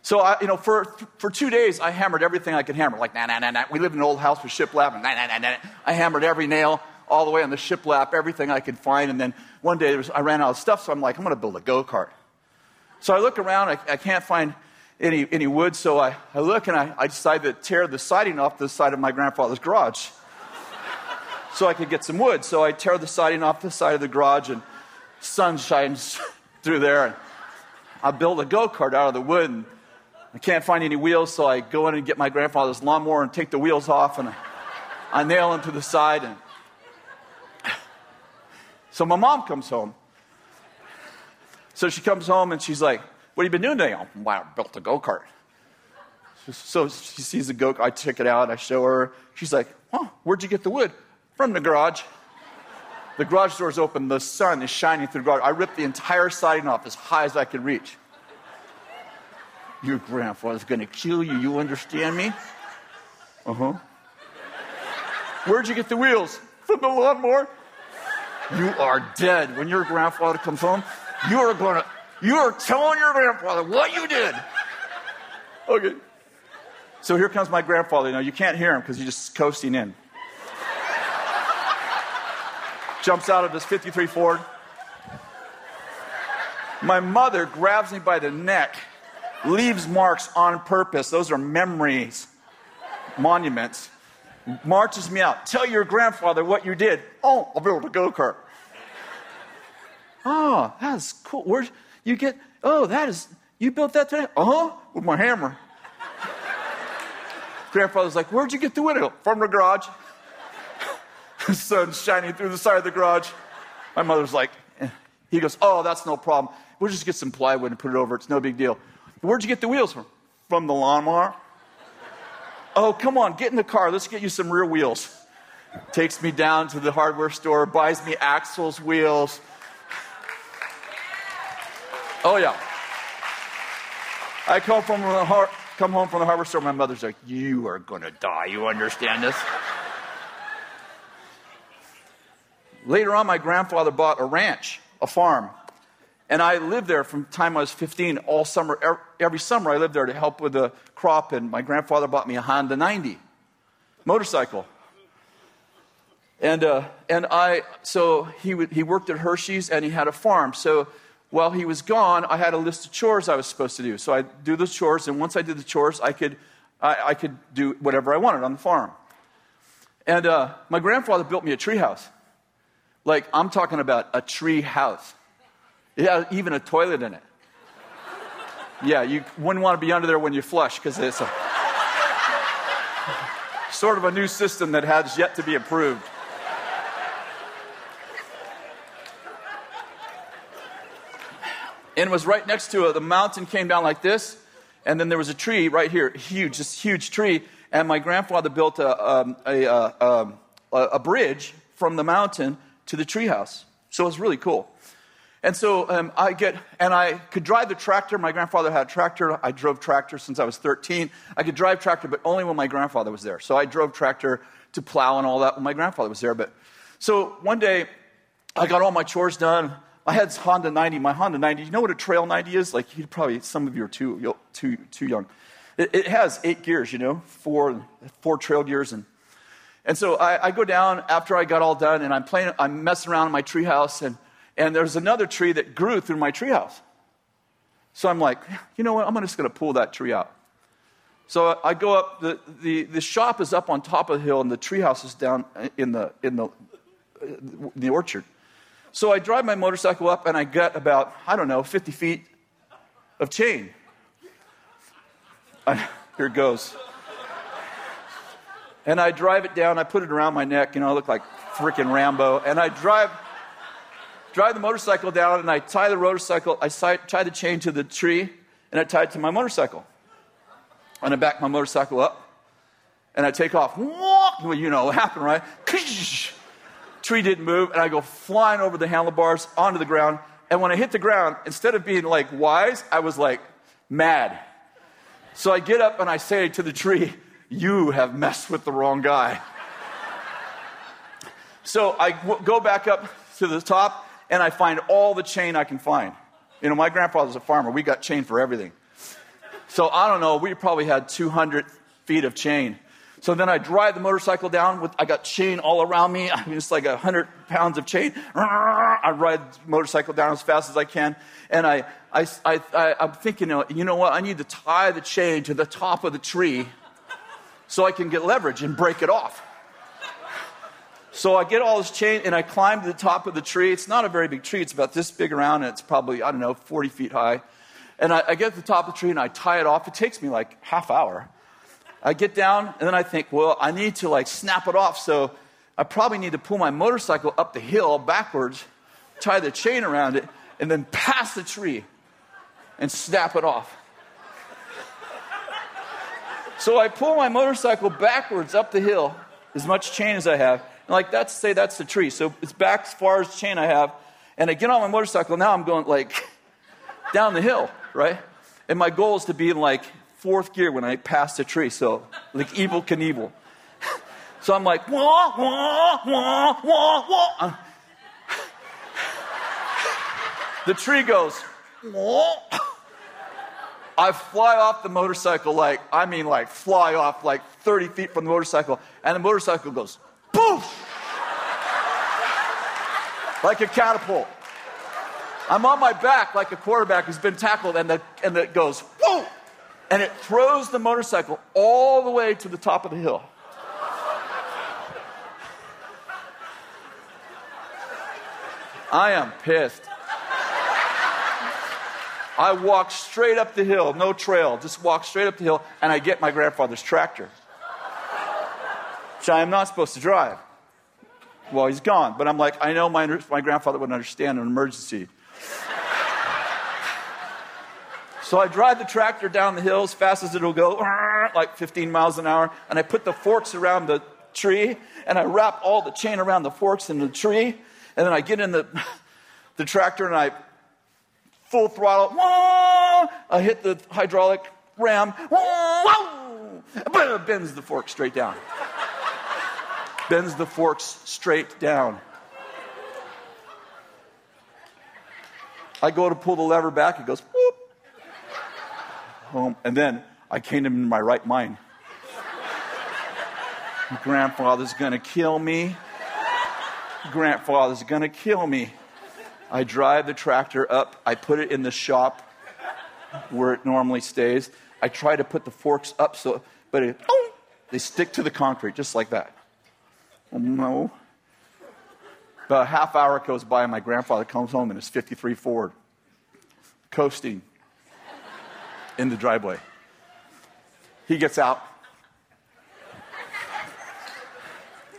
So, I, you know, for, for two days, I hammered everything I could hammer. Like, nah, nah, nah, nah. We lived in an old house with shiplap, and nah, nah, nah. I hammered every nail all the way on the shiplap, everything I could find. And then one day was, I ran out of stuff, so I'm like, I'm going to build a go kart. So I look around, I, I can't find any, any wood, so I, I look and I, I decide to tear the siding off the side of my grandfather's garage so I could get some wood. So I tear the siding off the side of the garage and sun shines through there. And I build a go kart out of the wood and I can't find any wheels, so I go in and get my grandfather's lawnmower and take the wheels off and I, I nail them to the side. And so my mom comes home so she comes home and she's like, What have you been doing today? Oh, wow, I built a go kart. So she sees the go kart. I check it out. I show her. She's like, Huh, where'd you get the wood? From the garage. The garage door's open. The sun is shining through the garage. I ripped the entire siding off as high as I could reach. Your grandfather's going to kill you. You understand me? Uh huh. Where'd you get the wheels? From the lawnmower. You are dead. When your grandfather comes home, you are going to, you are telling your grandfather what you did. Okay. So here comes my grandfather. Now you can't hear him because he's just coasting in. Jumps out of his 53 Ford. My mother grabs me by the neck, leaves marks on purpose. Those are memories, monuments. Marches me out. Tell your grandfather what you did. Oh, I'll build a go kart. Oh, that's cool. Where you get? Oh, that is. You built that today? Uh huh. With my hammer. Grandfather's like, Where'd you get the window? From the garage. the sun's shining through the side of the garage. My mother's like, eh. He goes, Oh, that's no problem. We'll just get some plywood and put it over. It's no big deal. Where'd you get the wheels from? From the lawnmower. oh, come on, get in the car. Let's get you some rear wheels. Takes me down to the hardware store, buys me axles, wheels, Oh, yeah. I come, from the har- come home from the hardware store. My mother's like, You are going to die. You understand this? Later on, my grandfather bought a ranch, a farm. And I lived there from the time I was 15 all summer. Every summer, I lived there to help with the crop. And my grandfather bought me a Honda 90 motorcycle. And, uh, and I, so he, would, he worked at Hershey's and he had a farm. So while he was gone, I had a list of chores I was supposed to do. So I'd do those chores, and once I did the chores, I could, I, I could do whatever I wanted on the farm. And uh, my grandfather built me a tree house. Like, I'm talking about a tree house. It had even a toilet in it. Yeah, you wouldn't want to be under there when you flush because it's a, sort of a new system that has yet to be approved. And it was right next to it. The mountain came down like this, and then there was a tree right here, huge, just huge tree. And my grandfather built a, um, a, uh, um, a, a, bridge from the mountain to the treehouse. So it was really cool. And so um, I get, and I could drive the tractor. My grandfather had a tractor. I drove tractor since I was 13. I could drive tractor, but only when my grandfather was there. So I drove tractor to plow and all that when my grandfather was there. But so one day, I got all my chores done. I had Honda 90. My Honda 90, you know what a Trail 90 is? Like, you probably, some of you are too, too, too young. It, it has eight gears, you know, four, four trail gears. And, and so I, I, go down after I got all done, and I'm playing, I'm messing around in my treehouse, and, and there's another tree that grew through my treehouse. So I'm like, you know what? I'm just going to pull that tree out. So I go up, the, the, the shop is up on top of the hill, and the treehouse is down in the, in the, in the orchard. So I drive my motorcycle up and I get about, I don't know, 50 feet of chain. I, here it goes. And I drive it down, I put it around my neck, you know, I look like freaking Rambo. And I drive, drive the motorcycle down and I tie the motorcycle, I tie the chain to the tree and I tie it to my motorcycle. And I back my motorcycle up and I take off. Well, you know what happened, right? Tree didn't move, and I go flying over the handlebars onto the ground. And when I hit the ground, instead of being like wise, I was like mad. So I get up and I say to the tree, You have messed with the wrong guy. so I w- go back up to the top and I find all the chain I can find. You know, my grandfather's a farmer. We got chain for everything. So I don't know, we probably had 200 feet of chain. So then I drive the motorcycle down with, I got chain all around me. I mean, it's like a hundred pounds of chain. I ride the motorcycle down as fast as I can. And I, I, I, I, I'm thinking, you know what? I need to tie the chain to the top of the tree so I can get leverage and break it off. So I get all this chain and I climb to the top of the tree. It's not a very big tree. It's about this big around and it's probably, I don't know, 40 feet high. And I, I get to the top of the tree and I tie it off. It takes me like half hour. I get down and then I think, well, I need to like snap it off. So I probably need to pull my motorcycle up the hill backwards, tie the chain around it, and then pass the tree and snap it off. so I pull my motorcycle backwards up the hill, as much chain as I have. And like that's say that's the tree. So it's back as far as chain I have. And I get on my motorcycle. Now I'm going like down the hill, right? And my goal is to be in like fourth gear when I passed a tree. So, like Evel Knievel. So I'm like, wah, wah, wah, wah, wah. The tree goes, wah. I fly off the motorcycle like, I mean, like, fly off like 30 feet from the motorcycle, and the motorcycle goes, poof! like a catapult. I'm on my back like a quarterback who's been tackled, and, the, and it goes, whoa! And it throws the motorcycle all the way to the top of the hill. I am pissed. I walk straight up the hill, no trail, just walk straight up the hill, and I get my grandfather's tractor, which I am not supposed to drive. Well, he's gone, but I'm like, I know my, my grandfather would understand an emergency. So I drive the tractor down the hill as fast as it'll go, like 15 miles an hour, and I put the forks around the tree, and I wrap all the chain around the forks in the tree, and then I get in the, the tractor and I full throttle, whoa, I hit the hydraulic ram, Whoa! bends the fork straight down. bends the forks straight down. I go to pull the lever back, it goes, whoop home, and then I came in my right mind. Grandfather's gonna kill me. Grandfather's gonna kill me. I drive the tractor up, I put it in the shop where it normally stays. I try to put the forks up so, but it, oh, they stick to the concrete just like that. Oh, no. About a half hour goes by, and my grandfather comes home in his 53 Ford, coasting in the driveway. He gets out.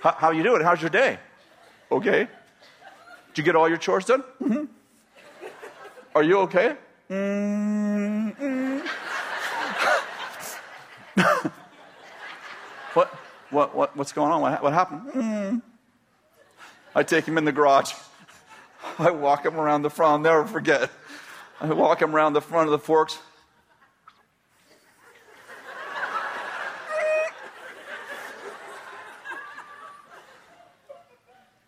How, how you doing? How's your day? Okay. Did you get all your chores done? Mm-hmm. Are you okay? Mm-hmm. what, what, what, what's going on? What, what happened? Mm-hmm. I take him in the garage. I walk him around the front. I'll never forget. I walk him around the front of the forks.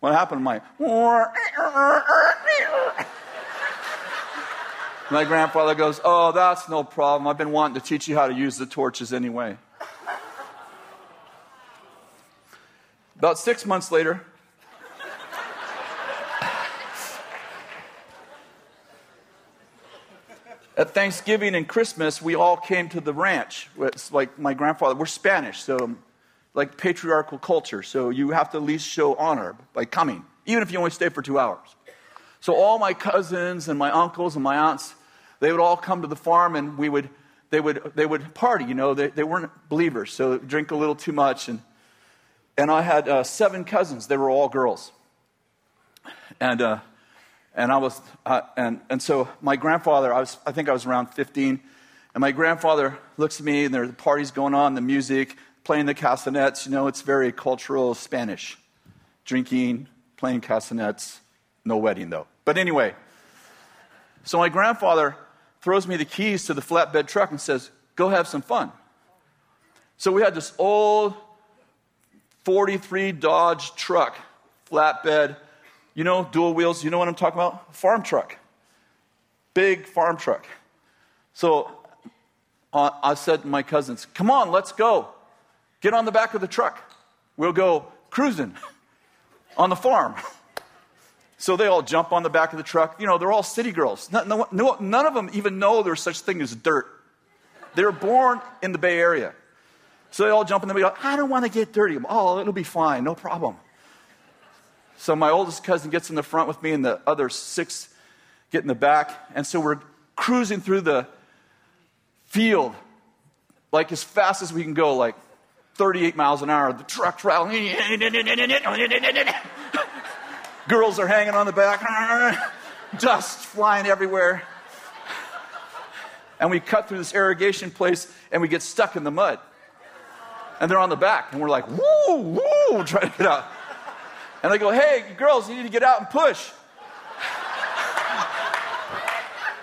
What happened my. My grandfather goes, Oh, that's no problem. I've been wanting to teach you how to use the torches anyway. About six months later, at Thanksgiving and Christmas, we all came to the ranch. It's like my grandfather, we're Spanish, so like patriarchal culture, so you have to at least show honor by coming, even if you only stay for two hours. So all my cousins and my uncles and my aunts, they would all come to the farm and we would, they would, they would party, you know. They, they weren't believers, so drink a little too much. And, and I had uh, seven cousins. They were all girls. And, uh, and I was, uh, and, and so my grandfather, I, was, I think I was around 15, and my grandfather looks at me and there are the parties going on, the music, playing the castanets. You know, it's very cultural Spanish. Drinking, playing castanets, no wedding though. But anyway, so my grandfather throws me the keys to the flatbed truck and says, Go have some fun. So we had this old 43 Dodge truck, flatbed, you know, dual wheels, you know what I'm talking about? Farm truck. Big farm truck. So uh, I said to my cousins, Come on, let's go. Get on the back of the truck. We'll go cruising on the farm. So they all jump on the back of the truck. You know, they're all city girls. None, no, none of them even know there's such thing as dirt. They were born in the Bay Area. So they all jump in the go, I don't want to get dirty. Oh, it'll be fine, no problem. So my oldest cousin gets in the front with me, and the other six get in the back. And so we're cruising through the field like as fast as we can go, like 38 miles an hour. The truck's rattling. Girls are hanging on the back, dust flying everywhere. And we cut through this irrigation place and we get stuck in the mud. And they're on the back, and we're like, woo, woo, trying to get out. And they go, hey, girls, you need to get out and push.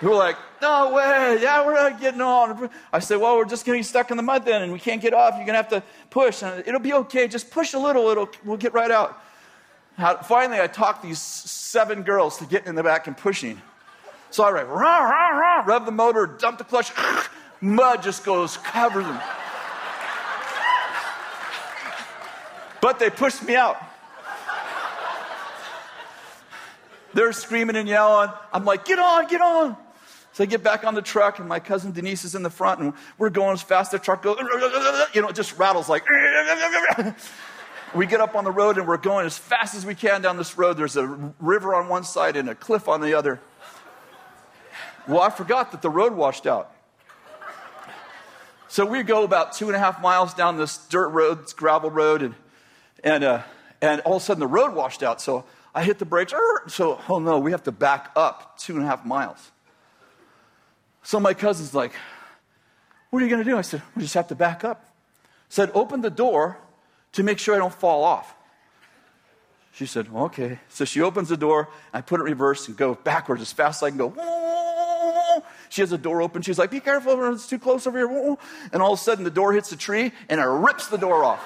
We're like, no way, yeah, we're not getting on. I said, well, we're just getting stuck in the mud then, and we can't get off. You're going to have to push. And it'll be okay. Just push a little, it'll, we'll get right out. Finally, I talked these seven girls to get in the back and pushing. So I rah, rah, rah, rev the motor, dump the clutch, mud just goes, covers them. But they pushed me out. They're screaming and yelling. I'm like, get on, get on. So I get back on the truck, and my cousin Denise is in the front, and we're going as fast as the truck goes. You know, it just rattles like. We get up on the road and we're going as fast as we can down this road. There's a river on one side and a cliff on the other. Well, I forgot that the road washed out. So we go about two and a half miles down this dirt road, this gravel road, and, and, uh, and all of a sudden the road washed out. So I hit the brakes. So, oh no, we have to back up two and a half miles. So my cousin's like, What are you going to do? I said, We just have to back up. Said, Open the door to make sure I don't fall off. She said, okay. So she opens the door, I put it reverse and go backwards as fast as I can go. She has a door open. She's like, be careful, it's too close over here. And all of a sudden, the door hits a tree and it rips the door off.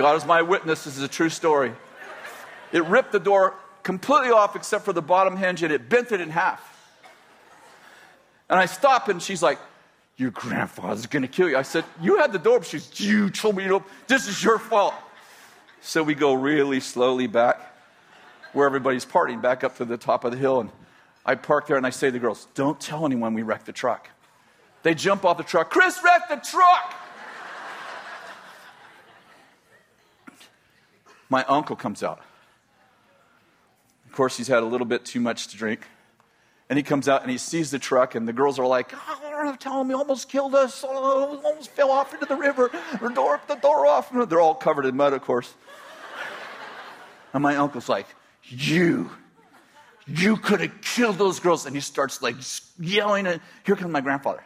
God is my witness. This is a true story. It ripped the door completely off except for the bottom hinge and it bent it in half. And I stop and she's like, Your grandfather's gonna kill you. I said, You had the door. She's, You told me, you know, this is your fault. So we go really slowly back where everybody's partying, back up to the top of the hill. And I park there and I say to the girls, Don't tell anyone we wrecked the truck. They jump off the truck. Kris wrecked the truck. My uncle comes out. Of course, he's had a little bit too much to drink. And he comes out and he sees the truck, and the girls are like, oh, tell him he almost killed us, oh, almost fell off into the river, the door, the door off. They're all covered in mud, of course. And my uncle's like, You, you could have killed those girls. And he starts like yelling, and here comes my grandfather.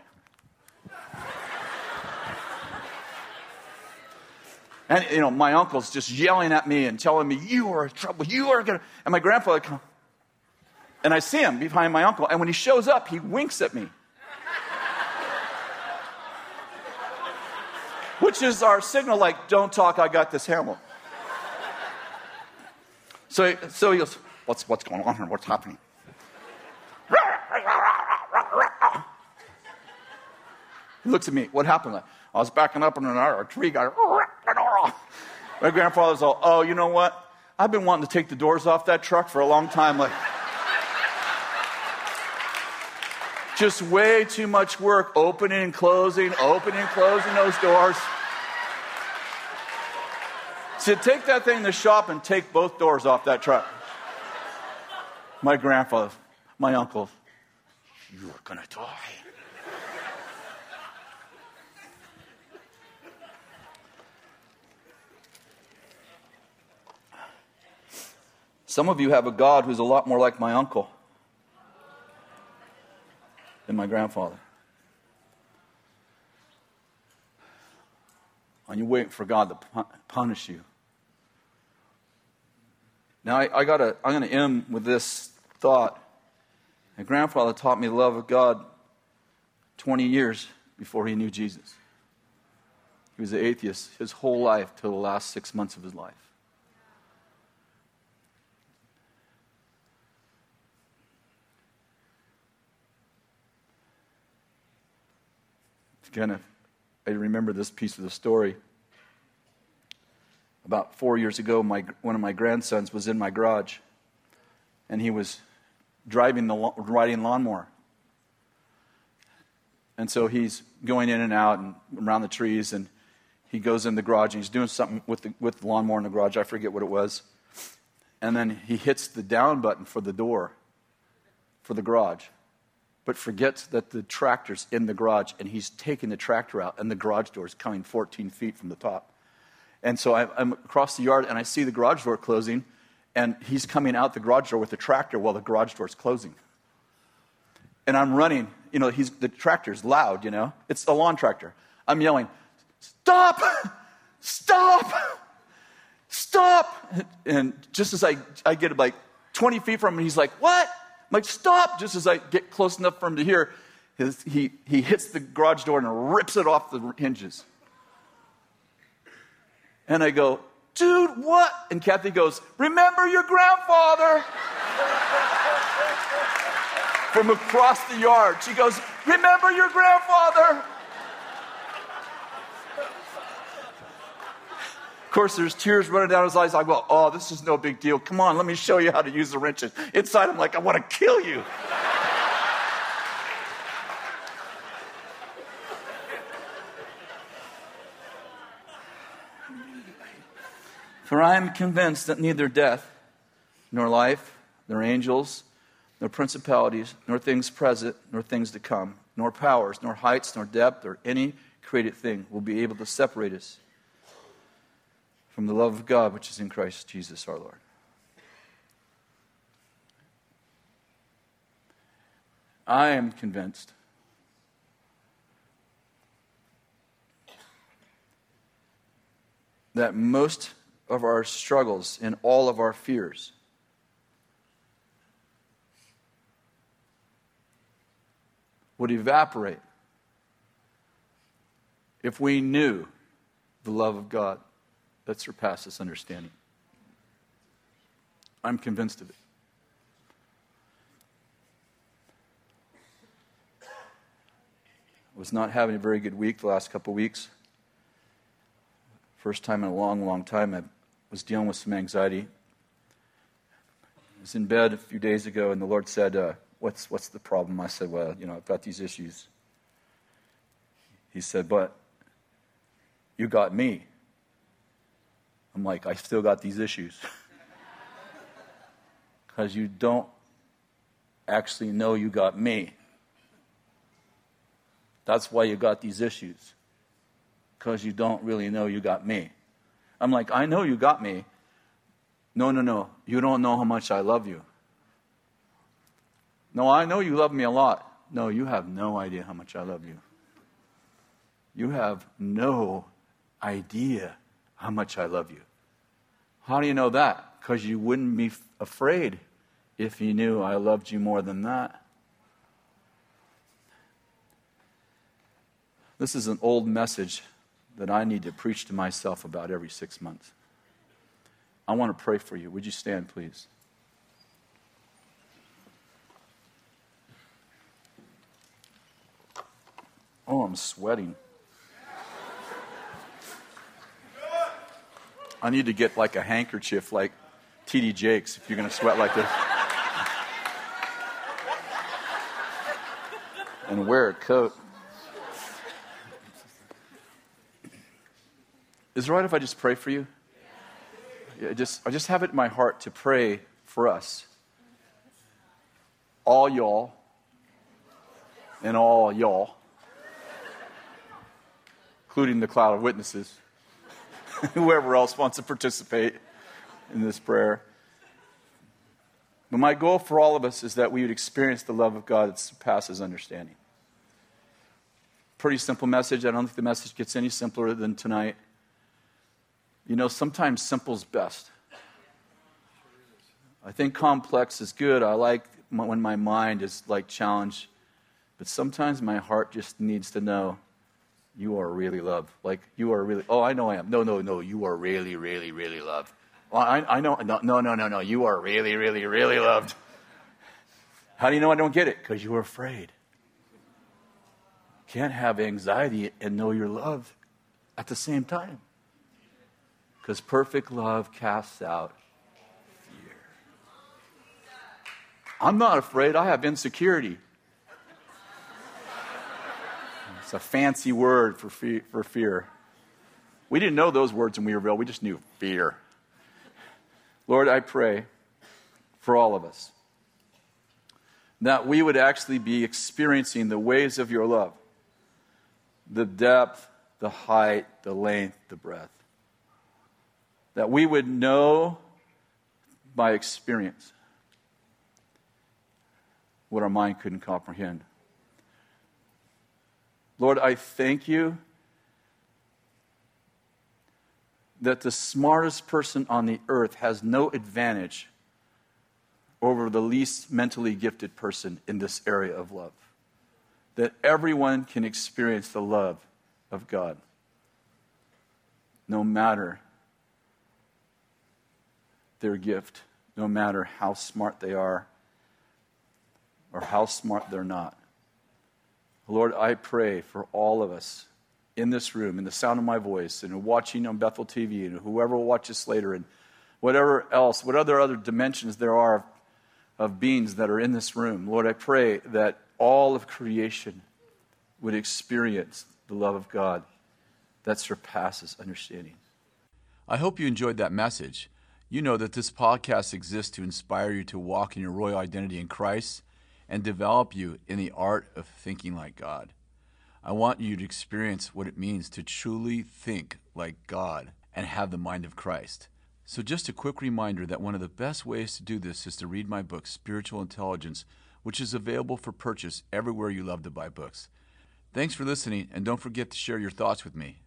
And, you know, my uncle's just yelling at me and telling me, You are in trouble. You are going to. And my grandfather comes. And I see him behind my uncle. And when he shows up, he winks at me. Which is our signal, like, don't talk, I got this handle. So, so he goes, what's, what's going on here? What's happening? He looks at me. What happened? I was backing up and a tree got my grandfather's all, oh, you know what? I've been wanting to take the doors off that truck for a long time. Like, Just way too much work opening and closing, opening and closing those doors. So take that thing to the shop and take both doors off that truck. My grandfather, my uncle, you are going to die. Some of you have a God who's a lot more like my uncle than my grandfather. And you're waiting for God to punish you. Now, I, I gotta, I'm going to end with this thought. My grandfather taught me the love of God 20 years before he knew Jesus. He was an atheist his whole life till the last six months of his life. Again, I remember this piece of the story. About four years ago, my, one of my grandsons was in my garage, and he was driving the riding lawnmower. And so he's going in and out and around the trees, and he goes in the garage and he's doing something with the, with the lawnmower in the garage. I forget what it was. And then he hits the down button for the door, for the garage, but forgets that the tractor's in the garage, and he's taking the tractor out, and the garage door is coming 14 feet from the top. And so I'm across the yard, and I see the garage door closing, and he's coming out the garage door with the tractor while the garage door is closing. And I'm running, you know, he's, the tractor's loud, you know, it's a lawn tractor. I'm yelling, Stop! Stop! Stop! And just as I, I get like 20 feet from him, he's like, What? I'm like, Stop! Just as I get close enough for him to hear, his, he, he hits the garage door and rips it off the hinges. And I go, dude, what? And Kathy goes, remember your grandfather? From across the yard. She goes, remember your grandfather? Course, there's tears running down his eyes. I go, oh, this is no big deal. Come on, let me show you how to use the wrenches. Inside, I'm like, I want to kill you. For I am convinced that neither death, nor life, nor angels, nor principalities, nor things present, nor things to come, nor powers, nor heights, nor depth, or any created thing will be able to separate us from the love of God which is in Christ Jesus our Lord. I am convinced that most of our struggles and all of our fears. Would evaporate if we knew the love of God that surpasses understanding. I'm convinced of it. I was not having a very good week the last couple of weeks. First time in a long, long time I was dealing with some anxiety. I was in bed a few days ago, and the Lord said, uh, what's, what's the problem? I said, Well, you know, I've got these issues. He said, But you got me. I'm like, I still got these issues. Because you don't actually know you got me. That's why you got these issues because you don't really know you got me. I'm like, I know you got me. No, no, no. You don't know how much I love you. No, I know you love me a lot. No, you have no idea how much I love you. You have no idea how much I love you. How do you know that? Because you wouldn't be afraid if you knew I loved you more than that. This is an old message that I need to preach to myself about every six months. I want to pray for you. Would you stand, please? Oh, I'm sweating. I need to get like a handkerchief like TD Jakes if you're going to sweat like this. and wear a coat. Is it right if I just pray for you? I just, I just have it in my heart to pray for us. All y'all and all y'all, including the cloud of witnesses, whoever else wants to participate in this prayer. But my goal for all of us is that we would experience the love of God that surpasses understanding. Pretty simple message. I don't think the message gets any simpler than tonight. You know, sometimes simple's best. I think complex is good. I like when my mind is like challenged. But sometimes my heart just needs to know you are really loved. Like, you are really, oh, I know I am. No, no, no, you are really, really, really loved. Well, I, I know, no, no, no, no, no, you are really, really, really loved. How do you know I don't get it? Because you are afraid. Can't have anxiety and know you're loved at the same time. Because perfect love casts out fear. I'm not afraid, I have insecurity. It's a fancy word for fear, for fear. We didn't know those words when we were real, we just knew fear. Lord, I pray for all of us that we would actually be experiencing the ways of your love the depth, the height, the length, the breadth that we would know by experience what our mind couldn't comprehend. Lord, I thank you that the smartest person on the earth has no advantage over the least mentally gifted person in this area of love. That everyone can experience the love of God, no matter their gift, no matter how smart they are or how smart they're not. Lord, I pray for all of us in this room, in the sound of my voice, and watching on Bethel TV, and whoever will watch this later, and whatever else, what other other dimensions there are of, of beings that are in this room. Lord, I pray that all of creation would experience the love of God that surpasses understanding. I hope you enjoyed that message. You know that this podcast exists to inspire you to walk in your royal identity in Christ and develop you in the art of thinking like God. I want you to experience what it means to truly think like God and have the mind of Christ. So, just a quick reminder that one of the best ways to do this is to read my book, Spiritual Intelligence, which is available for purchase everywhere you love to buy books. Thanks for listening, and don't forget to share your thoughts with me.